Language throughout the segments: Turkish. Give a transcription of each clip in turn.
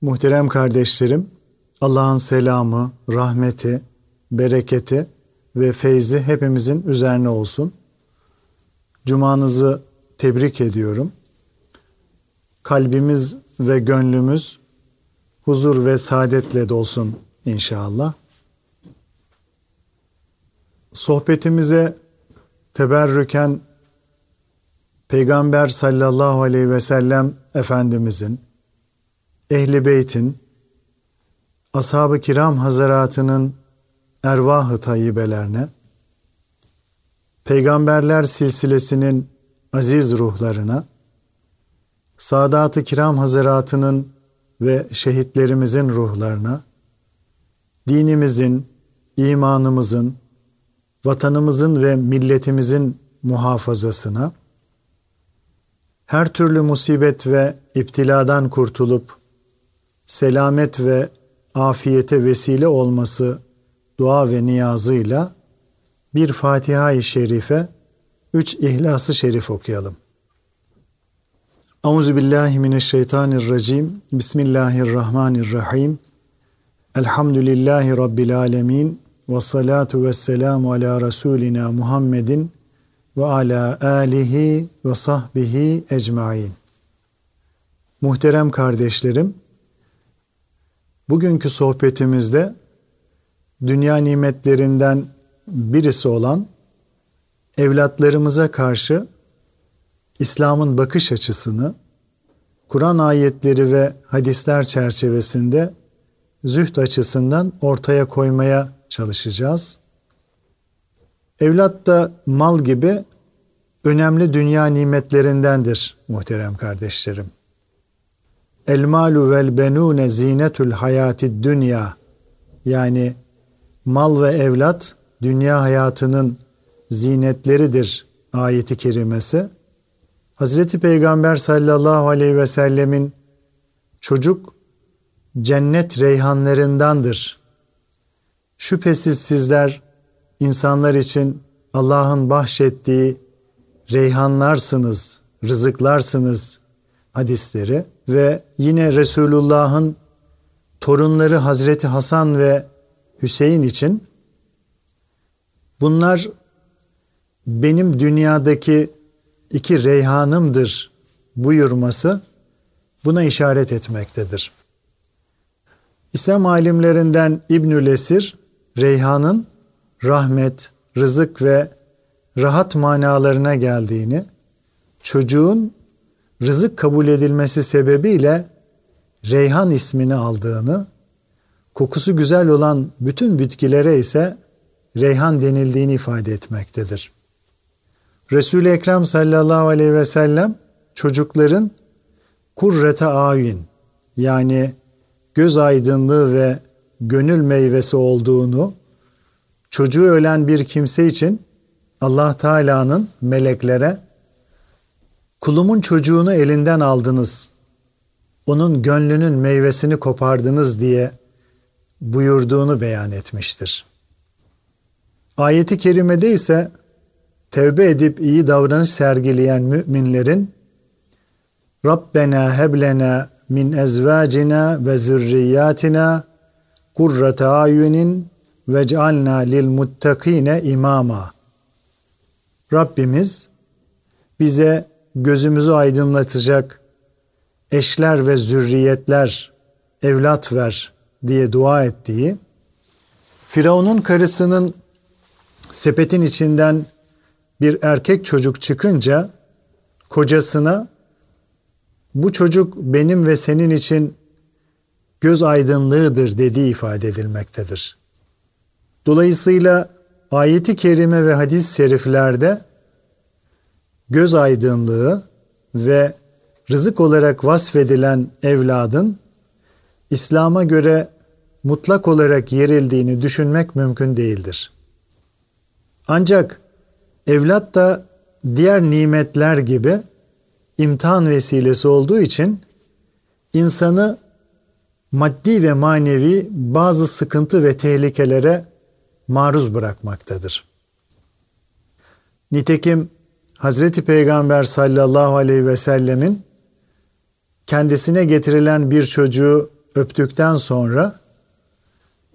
Muhterem kardeşlerim, Allah'ın selamı, rahmeti, bereketi ve feyzi hepimizin üzerine olsun. Cumanızı tebrik ediyorum. Kalbimiz ve gönlümüz huzur ve saadetle dolsun inşallah. Sohbetimize teberrüken Peygamber sallallahu aleyhi ve sellem Efendimizin, Ehli Beyt'in, Ashab-ı Kiram Hazaratının ervah-ı tayyibelerine, Peygamberler silsilesinin aziz ruhlarına, Sadat-ı Kiram Hazaratının ve şehitlerimizin ruhlarına, dinimizin, imanımızın, vatanımızın ve milletimizin muhafazasına, her türlü musibet ve iptiladan kurtulup selamet ve afiyete vesile olması dua ve niyazıyla bir Fatiha-i Şerife, üç İhlas-ı Şerif okuyalım. Euzu billahi mineşşeytanirracim. Bismillahirrahmanirrahim. Elhamdülillahi rabbil alamin ve salatu vesselamu ala rasulina Muhammedin ve ala alihi ve sahbihi ecmain. Muhterem kardeşlerim, bugünkü sohbetimizde dünya nimetlerinden birisi olan evlatlarımıza karşı İslam'ın bakış açısını Kur'an ayetleri ve hadisler çerçevesinde zühd açısından ortaya koymaya çalışacağız. Evlat da mal gibi önemli dünya nimetlerindendir muhterem kardeşlerim. El malu vel benune zinetul hayati dünya yani mal ve evlat dünya hayatının zinetleridir ayeti kerimesi. Hazreti Peygamber sallallahu aleyhi ve sellemin çocuk cennet reyhanlarındandır. Şüphesiz sizler insanlar için Allah'ın bahşettiği reyhanlarsınız, rızıklarsınız hadisleri ve yine Resulullah'ın torunları Hazreti Hasan ve Hüseyin için bunlar benim dünyadaki iki reyhanımdır buyurması buna işaret etmektedir. İslam alimlerinden İbnül Esir, reyhanın rahmet, rızık ve rahat manalarına geldiğini, çocuğun rızık kabul edilmesi sebebiyle reyhan ismini aldığını, kokusu güzel olan bütün bitkilere ise reyhan denildiğini ifade etmektedir. Resul-i Ekrem sallallahu aleyhi ve sellem çocukların kurrete ayun yani göz aydınlığı ve gönül meyvesi olduğunu çocuğu ölen bir kimse için Allah Teala'nın meleklere kulumun çocuğunu elinden aldınız. Onun gönlünün meyvesini kopardınız diye buyurduğunu beyan etmiştir. Ayeti kerimede ise tevbe edip iyi davranış sergileyen müminlerin Rabbena heblena min ezvacina ve zürriyatina kurrate ayunin ve cealna lil muttakine imama. Rabbimiz bize gözümüzü aydınlatacak eşler ve zürriyetler, evlat ver diye dua ettiği, Firavun'un karısının sepetin içinden bir erkek çocuk çıkınca kocasına bu çocuk benim ve senin için göz aydınlığıdır dediği ifade edilmektedir. Dolayısıyla ayeti kerime ve hadis-i şeriflerde göz aydınlığı ve rızık olarak vasfedilen evladın İslam'a göre mutlak olarak yerildiğini düşünmek mümkün değildir. Ancak evlat da diğer nimetler gibi imtihan vesilesi olduğu için insanı maddi ve manevi bazı sıkıntı ve tehlikelere maruz bırakmaktadır. Nitekim Hazreti Peygamber sallallahu aleyhi ve sellemin kendisine getirilen bir çocuğu öptükten sonra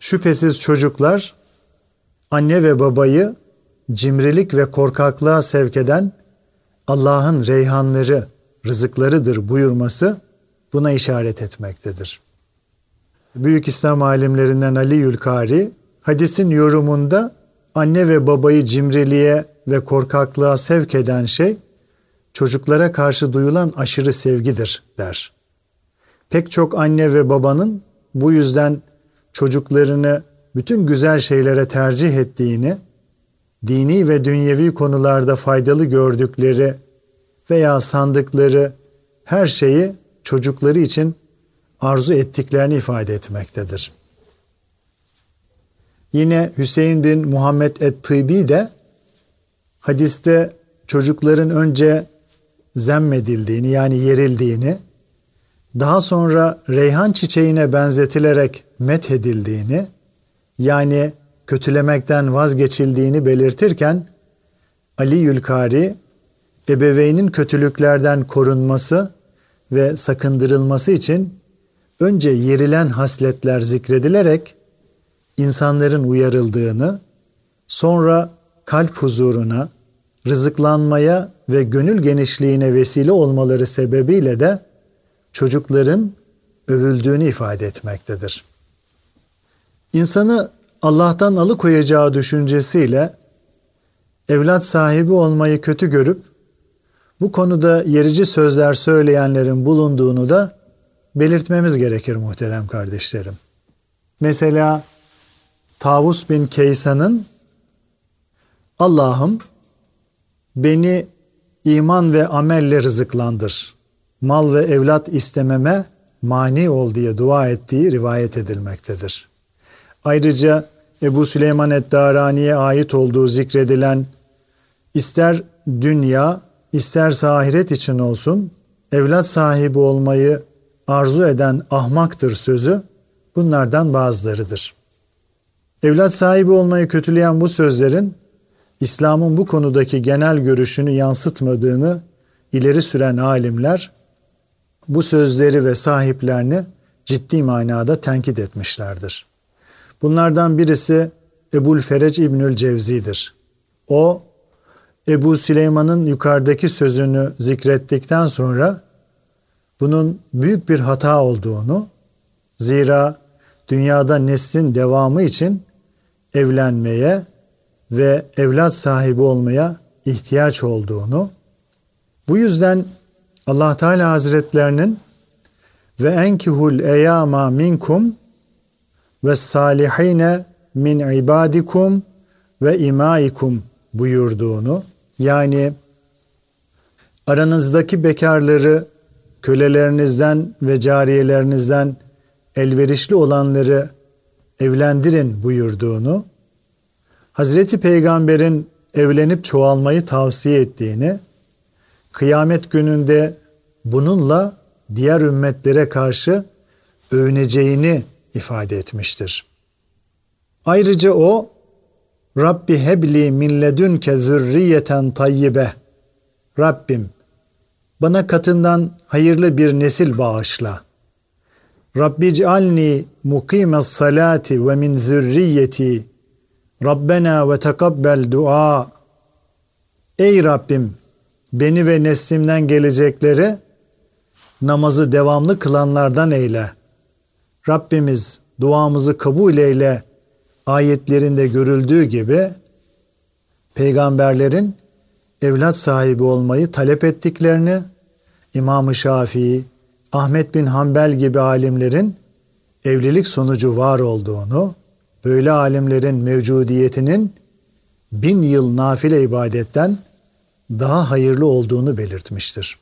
şüphesiz çocuklar anne ve babayı cimrilik ve korkaklığa sevk eden Allah'ın reyhanları, rızıklarıdır buyurması buna işaret etmektedir. Büyük İslam alimlerinden Ali Yülkari hadisin yorumunda anne ve babayı cimriliğe ve korkaklığa sevk eden şey çocuklara karşı duyulan aşırı sevgidir der. Pek çok anne ve babanın bu yüzden çocuklarını bütün güzel şeylere tercih ettiğini, dini ve dünyevi konularda faydalı gördükleri veya sandıkları her şeyi çocukları için arzu ettiklerini ifade etmektedir. Yine Hüseyin bin Muhammed et-Tıbi de hadiste çocukların önce zemmedildiğini yani yerildiğini, daha sonra reyhan çiçeğine benzetilerek methedildiğini, yani kötülemekten vazgeçildiğini belirtirken Ali Yülkari ebeveynin kötülüklerden korunması ve sakındırılması için önce yerilen hasletler zikredilerek insanların uyarıldığını, sonra kalp huzuruna, rızıklanmaya ve gönül genişliğine vesile olmaları sebebiyle de çocukların övüldüğünü ifade etmektedir. İnsanı Allah'tan alıkoyacağı düşüncesiyle evlat sahibi olmayı kötü görüp bu konuda yerici sözler söyleyenlerin bulunduğunu da belirtmemiz gerekir muhterem kardeşlerim. Mesela Tavus bin Keysan'ın Allah'ım beni iman ve amelle rızıklandır. Mal ve evlat istememe mani ol diye dua ettiği rivayet edilmektedir. Ayrıca Ebu Süleyman Eddarani'ye ait olduğu zikredilen ister dünya ister ahiret için olsun evlat sahibi olmayı arzu eden ahmaktır sözü bunlardan bazılarıdır. Evlat sahibi olmayı kötüleyen bu sözlerin İslam'ın bu konudaki genel görüşünü yansıtmadığını ileri süren alimler bu sözleri ve sahiplerini ciddi manada tenkit etmişlerdir. Bunlardan birisi Ebul Ferec İbnül Cevzi'dir. O Ebu Süleyman'ın yukarıdaki sözünü zikrettikten sonra bunun büyük bir hata olduğunu, zira dünyada neslin devamı için evlenmeye ve evlat sahibi olmaya ihtiyaç olduğunu, bu yüzden Allah Teala Hazretlerinin ve enkihul eyama minkum ve salihine min ibadikum ve imaikum buyurduğunu yani aranızdaki bekarları kölelerinizden ve cariyelerinizden elverişli olanları evlendirin buyurduğunu, Hazreti Peygamber'in evlenip çoğalmayı tavsiye ettiğini, kıyamet gününde bununla diğer ümmetlere karşı övüneceğini ifade etmiştir. Ayrıca o Rabbi hebli min ledünke zürriyeten tayyibe. Rabbim bana katından hayırlı bir nesil bağışla. Rabbi cealni mukimes salati ve min zürriyeti. Rabbena ve tekabbel dua. Ey Rabbim beni ve neslimden gelecekleri namazı devamlı kılanlardan eyle. Rabbimiz duamızı kabul eyle ayetlerinde görüldüğü gibi peygamberlerin evlat sahibi olmayı talep ettiklerini İmam-ı Şafii, Ahmet bin Hanbel gibi alimlerin evlilik sonucu var olduğunu, böyle alimlerin mevcudiyetinin bin yıl nafile ibadetten daha hayırlı olduğunu belirtmiştir.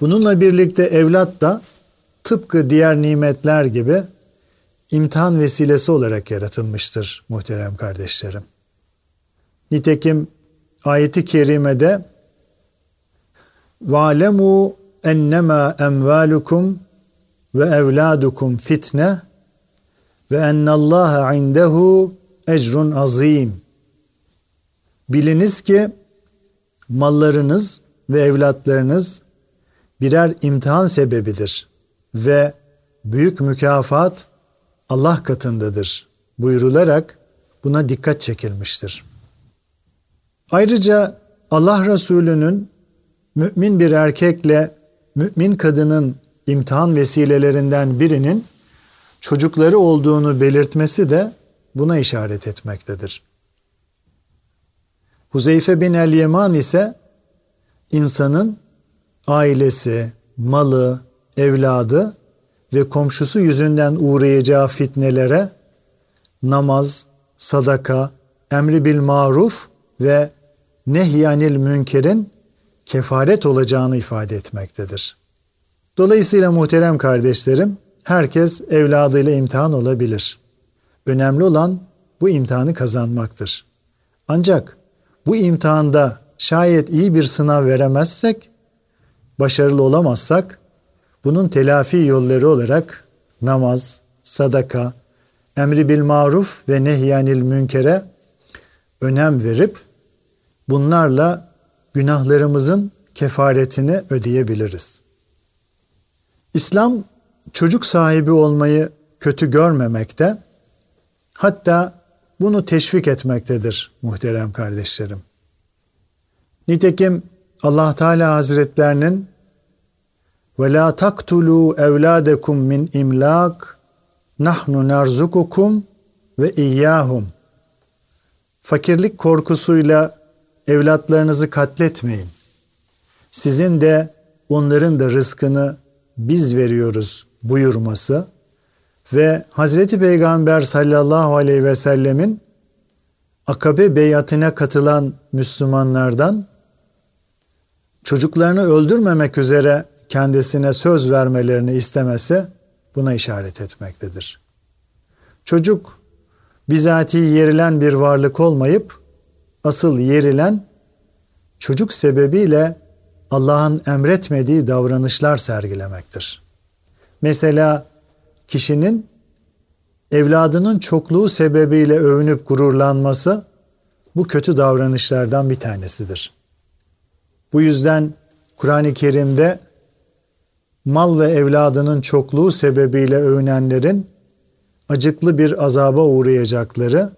Bununla birlikte evlat da tıpkı diğer nimetler gibi imtihan vesilesi olarak yaratılmıştır muhterem kardeşlerim. Nitekim ayeti kerimede valemu ennema emvalukum ve evladukum fitne ve ennallaha indehu ecrun azim. Biliniz ki mallarınız ve evlatlarınız birer imtihan sebebidir ve büyük mükafat Allah katındadır buyurularak buna dikkat çekilmiştir. Ayrıca Allah Resulü'nün mümin bir erkekle mümin kadının imtihan vesilelerinden birinin çocukları olduğunu belirtmesi de buna işaret etmektedir. Huzeyfe bin el-Yeman ise insanın ailesi, malı, evladı ve komşusu yüzünden uğrayacağı fitnelere namaz, sadaka, emri bil maruf ve nehyanil münkerin kefaret olacağını ifade etmektedir. Dolayısıyla muhterem kardeşlerim, herkes evladıyla imtihan olabilir. Önemli olan bu imtihanı kazanmaktır. Ancak bu imtihanda şayet iyi bir sınav veremezsek, başarılı olamazsak, bunun telafi yolları olarak namaz, sadaka, emri bil maruf ve nehyanil münkere önem verip bunlarla günahlarımızın kefaretini ödeyebiliriz. İslam çocuk sahibi olmayı kötü görmemekte, hatta bunu teşvik etmektedir muhterem kardeşlerim. Nitekim Allah Teala Hazretlerinin ve la taktulu evladekum min imlak nahnu narzukukum ve iyyahum fakirlik korkusuyla evlatlarınızı katletmeyin. Sizin de onların da rızkını biz veriyoruz buyurması ve Hazreti Peygamber sallallahu aleyhi ve sellemin Akabe beyatine katılan Müslümanlardan çocuklarını öldürmemek üzere kendisine söz vermelerini istemesi buna işaret etmektedir. Çocuk bizatihi yerilen bir varlık olmayıp asıl yerilen çocuk sebebiyle Allah'ın emretmediği davranışlar sergilemektir. Mesela kişinin evladının çokluğu sebebiyle övünüp gururlanması bu kötü davranışlardan bir tanesidir. Bu yüzden Kur'an-ı Kerim'de mal ve evladının çokluğu sebebiyle övünenlerin acıklı bir azaba uğrayacakları,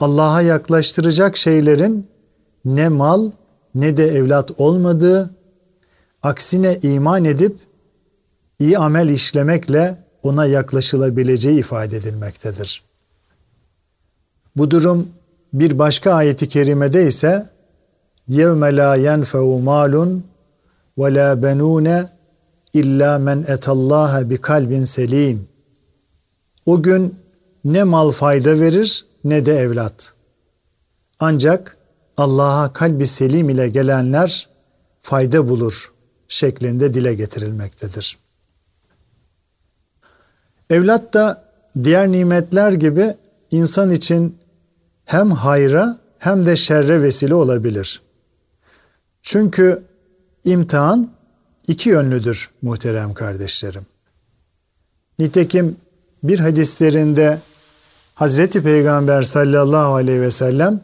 Allah'a yaklaştıracak şeylerin ne mal ne de evlat olmadığı, aksine iman edip iyi amel işlemekle ona yaklaşılabileceği ifade edilmektedir. Bu durum bir başka ayeti kerimede ise يَوْمَ لَا يَنْفَوْ مَالٌ وَلَا بَنُونَ illa men etallaha bi kalbin selim. O gün ne mal fayda verir ne de evlat. Ancak Allah'a kalbi selim ile gelenler fayda bulur şeklinde dile getirilmektedir. Evlat da diğer nimetler gibi insan için hem hayra hem de şerre vesile olabilir. Çünkü imtihan iki yönlüdür muhterem kardeşlerim. Nitekim bir hadislerinde Hazreti Peygamber sallallahu aleyhi ve sellem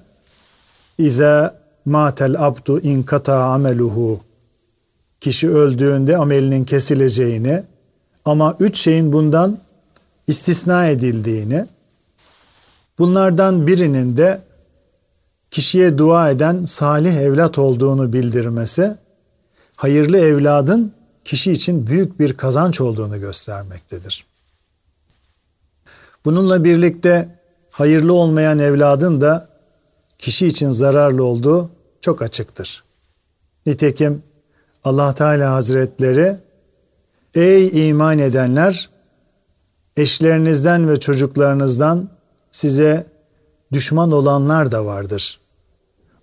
İza matel abdu in kata ameluhu kişi öldüğünde amelinin kesileceğini ama üç şeyin bundan istisna edildiğini bunlardan birinin de kişiye dua eden salih evlat olduğunu bildirmesi hayırlı evladın kişi için büyük bir kazanç olduğunu göstermektedir. Bununla birlikte hayırlı olmayan evladın da kişi için zararlı olduğu çok açıktır. Nitekim Allah Teala Hazretleri Ey iman edenler eşlerinizden ve çocuklarınızdan size düşman olanlar da vardır.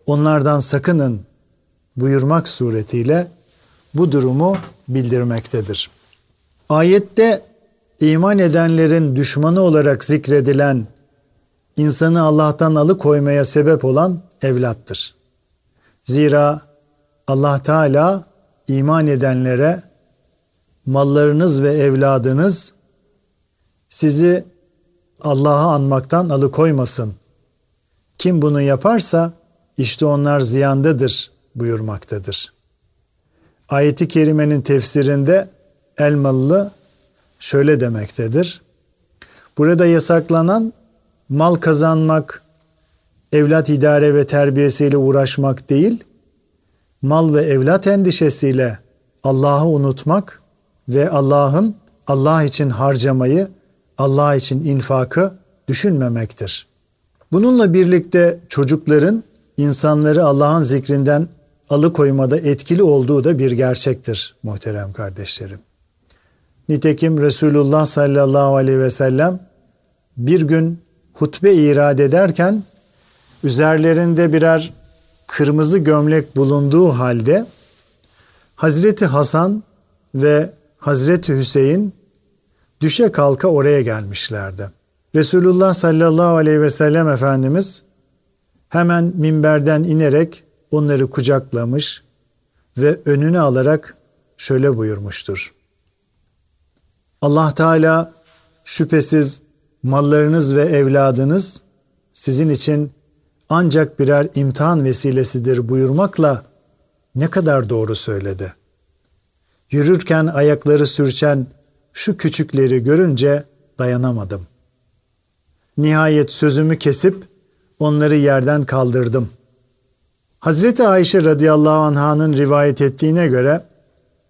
Onlardan sakının buyurmak suretiyle bu durumu bildirmektedir. Ayette iman edenlerin düşmanı olarak zikredilen insanı Allah'tan alıkoymaya sebep olan evlattır. Zira Allah Teala iman edenlere mallarınız ve evladınız sizi Allah'a anmaktan alıkoymasın. Kim bunu yaparsa işte onlar ziyandadır buyurmaktadır. Ayeti kerimenin tefsirinde Elmalı şöyle demektedir. Burada yasaklanan mal kazanmak, evlat idare ve terbiyesiyle uğraşmak değil, mal ve evlat endişesiyle Allah'ı unutmak ve Allah'ın Allah için harcamayı, Allah için infakı düşünmemektir. Bununla birlikte çocukların insanları Allah'ın zikrinden alıkoymada etkili olduğu da bir gerçektir muhterem kardeşlerim. Nitekim Resulullah sallallahu aleyhi ve sellem bir gün hutbe irad ederken üzerlerinde birer kırmızı gömlek bulunduğu halde Hazreti Hasan ve Hazreti Hüseyin düşe kalka oraya gelmişlerdi. Resulullah sallallahu aleyhi ve sellem Efendimiz hemen minberden inerek onları kucaklamış ve önüne alarak şöyle buyurmuştur. Allah Teala şüphesiz mallarınız ve evladınız sizin için ancak birer imtihan vesilesidir buyurmakla ne kadar doğru söyledi. Yürürken ayakları sürçen şu küçükleri görünce dayanamadım. Nihayet sözümü kesip onları yerden kaldırdım. Hazreti Ayşe radıyallahu anh'ın rivayet ettiğine göre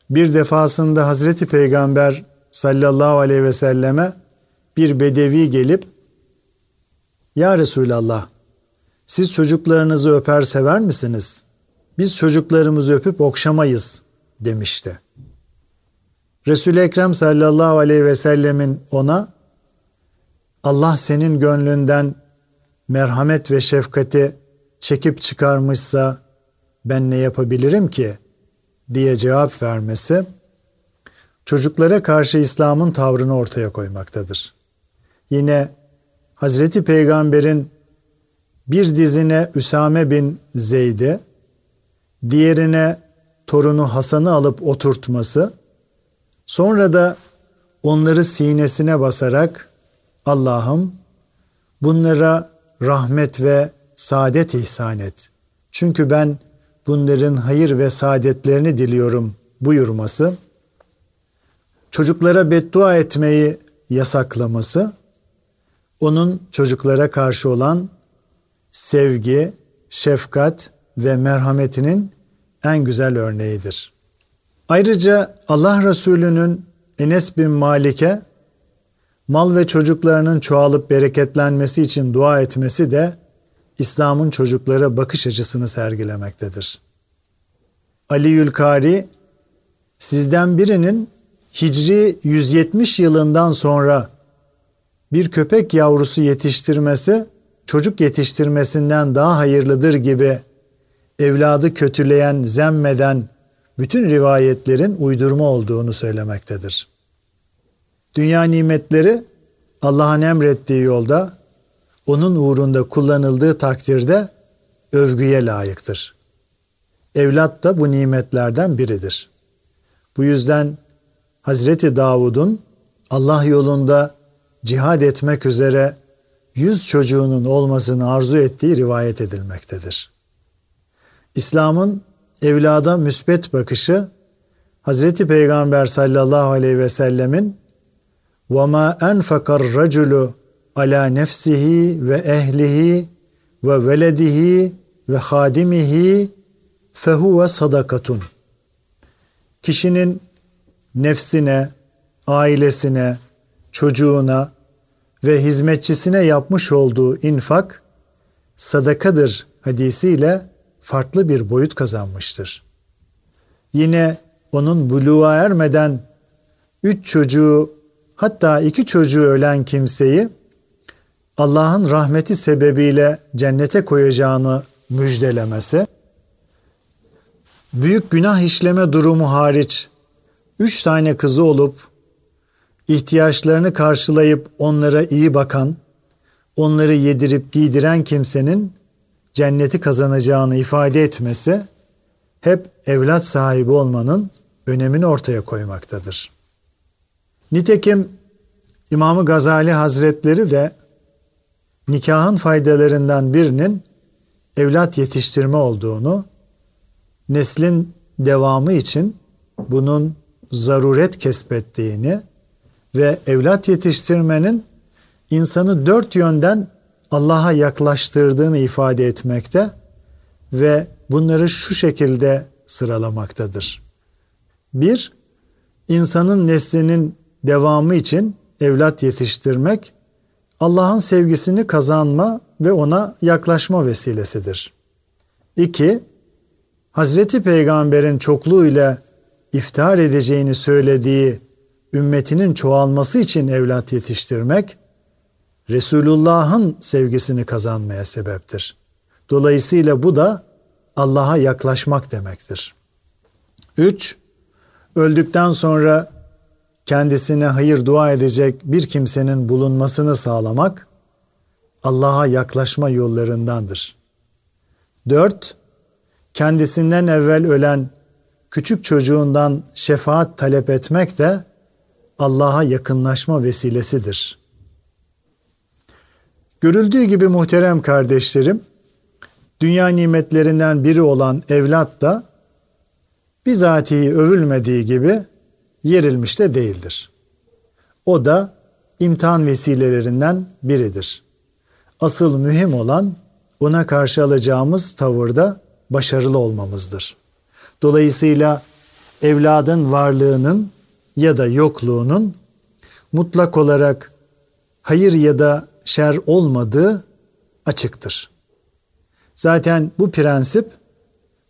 bir defasında Hazreti Peygamber sallallahu aleyhi ve selleme bir bedevi gelip Ya Resulallah siz çocuklarınızı öper sever misiniz? Biz çocuklarımızı öpüp okşamayız demişti. Resul-i Ekrem sallallahu aleyhi ve sellemin ona Allah senin gönlünden merhamet ve şefkati çekip çıkarmışsa ben ne yapabilirim ki diye cevap vermesi çocuklara karşı İslam'ın tavrını ortaya koymaktadır. Yine Hazreti Peygamber'in bir dizine Üsame bin Zeyd'i, diğerine torunu Hasan'ı alıp oturtması, sonra da onları sinesine basarak Allah'ım bunlara rahmet ve saadet ihsan et. Çünkü ben bunların hayır ve saadetlerini diliyorum buyurması, çocuklara beddua etmeyi yasaklaması, onun çocuklara karşı olan sevgi, şefkat ve merhametinin en güzel örneğidir. Ayrıca Allah Resulü'nün Enes bin Malik'e mal ve çocuklarının çoğalıp bereketlenmesi için dua etmesi de İslam'ın çocuklara bakış açısını sergilemektedir. Ali Yülkari, sizden birinin Hicri 170 yılından sonra bir köpek yavrusu yetiştirmesi çocuk yetiştirmesinden daha hayırlıdır gibi evladı kötüleyen, zemmeden bütün rivayetlerin uydurma olduğunu söylemektedir. Dünya nimetleri Allah'ın emrettiği yolda onun uğrunda kullanıldığı takdirde övgüye layıktır. Evlat da bu nimetlerden biridir. Bu yüzden Hazreti Davud'un Allah yolunda cihad etmek üzere yüz çocuğunun olmasını arzu ettiği rivayet edilmektedir. İslam'ın evlada müsbet bakışı Hazreti Peygamber sallallahu aleyhi ve sellemin وَمَا أَنْفَقَ الرَّجُلُ عَلَى نَفْسِهِ ve ehlihi ve veledihi ve hadimihi fehuve sadakatun. Kişinin nefsine, ailesine, çocuğuna ve hizmetçisine yapmış olduğu infak sadakadır hadisiyle farklı bir boyut kazanmıştır. Yine onun buluğa ermeden üç çocuğu hatta iki çocuğu ölen kimseyi Allah'ın rahmeti sebebiyle cennete koyacağını müjdelemesi, büyük günah işleme durumu hariç üç tane kızı olup ihtiyaçlarını karşılayıp onlara iyi bakan, onları yedirip giydiren kimsenin cenneti kazanacağını ifade etmesi hep evlat sahibi olmanın önemini ortaya koymaktadır. Nitekim İmam Gazali Hazretleri de nikahın faydalarından birinin evlat yetiştirme olduğunu, neslin devamı için bunun zaruret kesbettiğini ve evlat yetiştirmenin insanı dört yönden Allah'a yaklaştırdığını ifade etmekte ve bunları şu şekilde sıralamaktadır. Bir, insanın neslinin devamı için evlat yetiştirmek Allah'ın sevgisini kazanma ve ona yaklaşma vesilesidir. İki, Hazreti Peygamber'in çokluğu ile iftihar edeceğini söylediği ümmetinin çoğalması için evlat yetiştirmek, Resulullah'ın sevgisini kazanmaya sebeptir. Dolayısıyla bu da Allah'a yaklaşmak demektir. 3. Öldükten sonra kendisine hayır dua edecek bir kimsenin bulunmasını sağlamak Allah'a yaklaşma yollarındandır. 4. Kendisinden evvel ölen küçük çocuğundan şefaat talep etmek de Allah'a yakınlaşma vesilesidir. Görüldüğü gibi muhterem kardeşlerim, dünya nimetlerinden biri olan evlat da bizatihi övülmediği gibi yerilmiş de değildir. O da imtihan vesilelerinden biridir. Asıl mühim olan ona karşı alacağımız tavırda başarılı olmamızdır. Dolayısıyla evladın varlığının ya da yokluğunun mutlak olarak hayır ya da şer olmadığı açıktır. Zaten bu prensip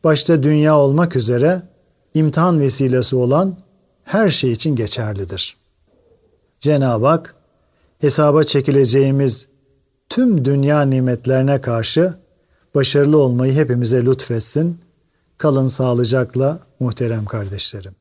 başta dünya olmak üzere imtihan vesilesi olan her şey için geçerlidir. Cenab-ı Hak hesaba çekileceğimiz tüm dünya nimetlerine karşı başarılı olmayı hepimize lütfetsin. Kalın sağlıcakla muhterem kardeşlerim.